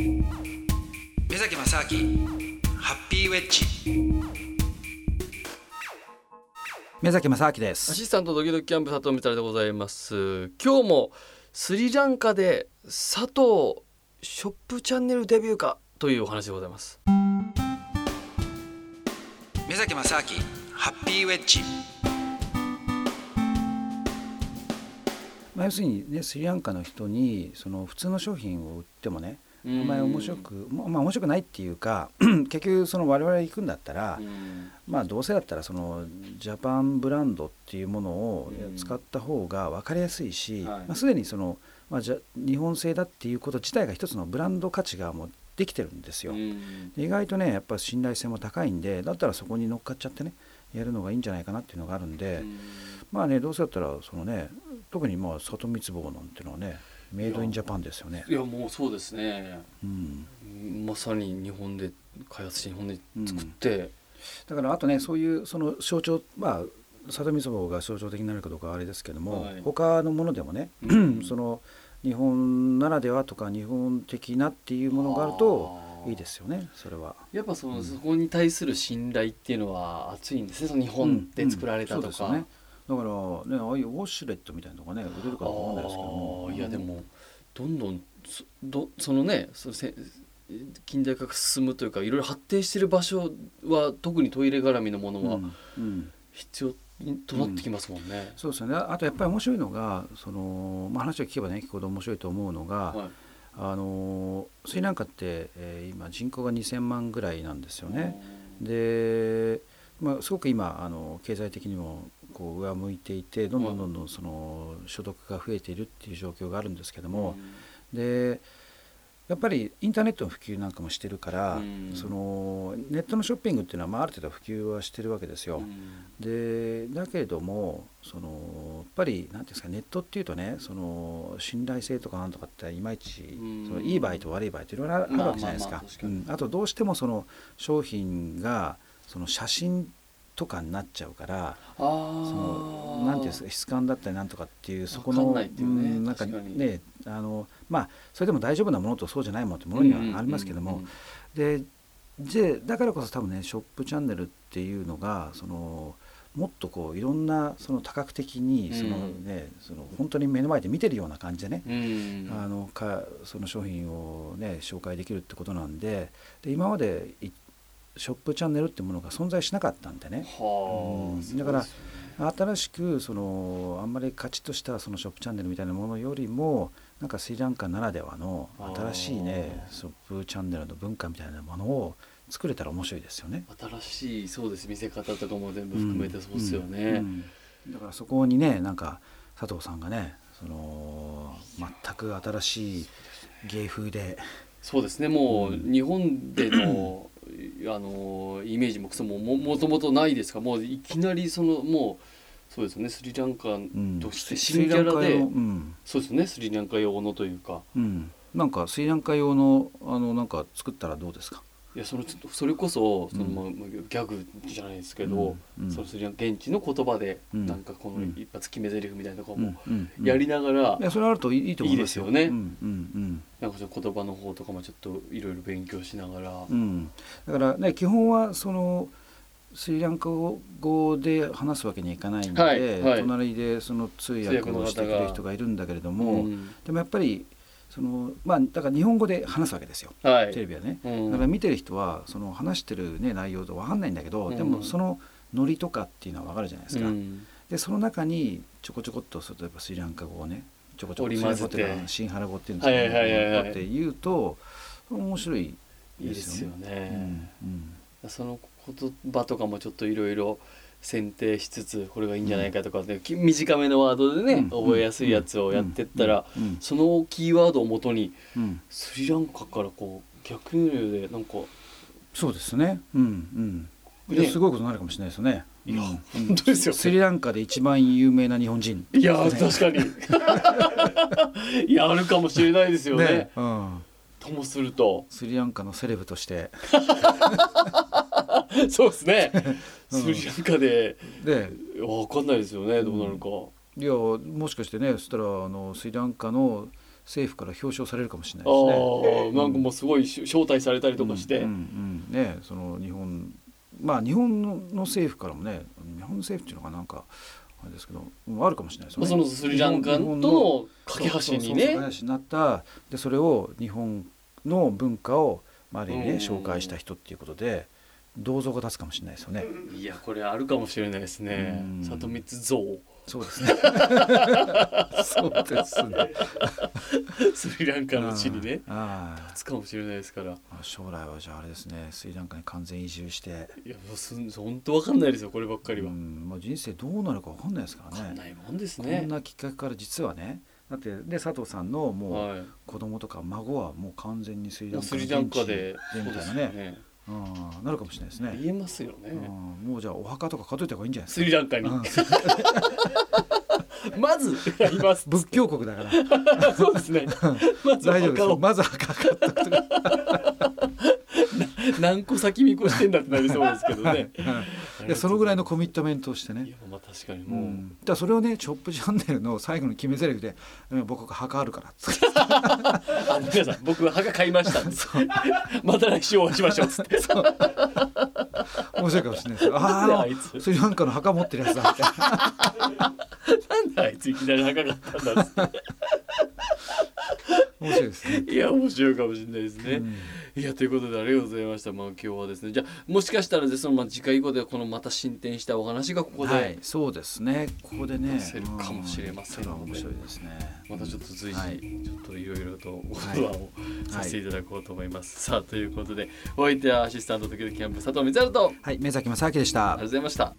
目崎正明ハッピーウェッジ。目崎正明です。アシスタントドキドキキャンプ佐藤みたらでございます。今日もスリランカで佐藤ショップチャンネルデビューかというお話でございます。目崎正明ハッピーウェッジ。まあ、要するにねスリランカの人にその普通の商品を売ってもねあんまり面白くままあ面白くないっていうか 結局その我々行くんだったらまあどうせだったらそのジャパンブランドっていうものを使った方が分かりやすいし、まあ、すでにその、まあ、じゃ日本製だっていうこと自体が一つのブランド価値がもうできてるんですよ。意外とねやっぱ信頼性も高いんでだったらそこに乗っかっちゃってねやるのがいいんじゃないかなっていうのがあるんで、まあねどうせだったらそのね特にまあ里光坊なんていうのはねメイドインジャパンですよね。いやもうそうですね、うん、まさに日本で開発して日本で作って、うん、だからあとねそういうその象徴まあ里見坊が象徴的になるかどうかはあれですけども、はい、他のものでもね、うん、その日本ならではとか日本的なっていうものがあるといいですよねそれは。やっぱその、そこに対する信頼っていうのは厚いんですねその日本で作られたとか、ねだからねああいうウォシュレットみたいなのがね売れるかと思うんですけども。いやでもどんどんそどそのねそのせ近代化が進むというかいろいろ発展している場所は特にトイレ絡みのものは必要となってきますもんね。うん。うん、そうですよね。あとやっぱり面白いのがその、まあ、話を聞けばね聞くほど面白いと思うのが、はい、あのスリランカって、えー、今人口が2,000万ぐらいなんですよね。で、まあ、すごく今あの経済的にもこう上向いていてどんどんどんどんその所得が増えているっていう状況があるんですけども、でやっぱりインターネットの普及なんかもしてるから、そのネットのショッピングっていうのは、まあ、ある程度普及はしてるわけですよ。でだけれどもそのやっぱり何ていうんですかネットっていうとねその信頼性とかなんとかっていまいち、そのいい場合と悪い場合っていろいろあるわけじゃないですか。あとどうしてもその商品がその写真とかになっちゃうからそのなんていうんですか質感だったりなんとかっていうそこのな、ね,、ん、なんかねあのまあそれでも大丈夫なものとそうじゃないものってものにはありますけども、ででだからこそ多分ねショップチャンネルっていうのがそのもっとこういろんなその多角的にそのね、その本当に目の前で見てるような感じでね、あのかその商品をね紹介できるってことなんでで今までショップチャンネルっていうものが存在しなかったんでね、うん、だから新しくそのあんまりカチッとしたそのショップチャンネルみたいなものよりもなんかスリランカならではの新しいねショップチャンネルの文化みたいなものを作れたら面白いですよね。新しいそうです見せ方とかも全部含めてそうですよね、うん。うん。うん、だからそこにねなんか佐藤さんがねその全く新しい芸風で。そうですねもう日本でのあのイメージもクソももともとないですか？もういきなりそのもうそうですね。スリランカとして新キャラで、うん、そうですね。スリランカ用のというか、うん、なんかスリランカ用のあのなんか作ったらどうですか？いやそのそれこそその、まあ、ギャグじゃないですけど、うん、その現地の言葉で、うん、なんかこの一発決め台詞みたいなとこもやりながら、いやそれあるといいと思いますよ。ね。うん。うんなんかその言葉の方とかもちょっといろいろ勉強しながら、うん、だからね基本はそのスリランカ語で話すわけにはいかないんで、はいはい、隣でその通訳をしてくれる人がいるんだけれども、でもやっぱりそのまあだから日本語で話すわけですよ、はい、テレビはね、うん、だから見てる人はその話してる、ね、内容と分かんないんだけど、うん、でもそのノリとかっていうのは分かるじゃないですか、うん、でその中にちょこちょこっと例えばスリランカ語をねちょこちょこっとシンハラ語っていうんですけど、はいはいはいはい、って言うと面白いですよね。その言葉とかもちょっといろいろ選定しつつこれがいいんじゃないかとかで、短めのワードでね、覚えやすいやつをやってったら、そのキーワードをもとに、スリランカからこう逆輸入でなん。かそうですねうん。うん。ね、すごいことになるかもしれないですよね。いや、本当ですよ、スリランカで一番有名な日本人、いや確かに。いやあるかもしれないですよね。ね。うん、ともすると。スリランカのセレブとして。そうですね。スリランカで、で分かんないですよねどうなるか、いやもしかしてねそしたらあのスリランカの政府から表彰されるかもしれないですね。あなんかもうすごい招待されたりとかして、うんうんうん、ねその日本まあ日本の政府からもね日本の政府っていうのがなんかあれですけどあるかもしれないですよね。そのスリランカとの架け橋にね。架け橋になったでそれを日本の文化をある意味ね紹介した人っていうことで。銅像が立つかもしれないですよね。いやこれあるかもしれないですね。里光像。そうですね。そうですね。スリランカの地にね、立つかもしれないですから。将来はじゃああれですね、スリランカに完全移住して。いやもうす本当わかんないですよこればっかりは。まあ人生どうなるかわかんないですからね。わかんないもんですね。こんなきっかけから実はね。だってで佐藤さんのもう子供とか孫はもう完全にスリランカでみたいなね。うん、なるかもしれないですね。言えますよね。もうじゃあお墓とか数えた方がいいんじゃないですか。スリランカに。まずます。仏教国だから。そうですね。まず大丈夫です。まず墓買ったと何個先見越してんだってなりそうですけどね。いやそのぐらいのコミットメントをしてね。いやまあ確かにもう。うん、だそれをねチョップチャンネルの最後の決め台詞で、うん、僕が墓あるから。あ皆さん僕は墓買いました。また来週お会いしましょうっつって。面白いかもしれないですよ。ああスリランカの墓持ってるやつだみたいな。なんであいついきなり墓買ったんだっつって。面白いですね。いや面白いかもしれないですね。うん。いやということでありがとうございました。まあ今日はですねじゃあもしかしたらでそのまあ次回以降でこのまた進展したお話がここで、はい、そうですね。ここでね出せるかもしれませんので、面白いですね。またちょっと随時、はい、ちょっといろいろとご不安をさせていただこうと思います、さあということでお相手はアシスタント時々キャンプ佐藤光晴と。はい目崎正明でした。ありがとうございました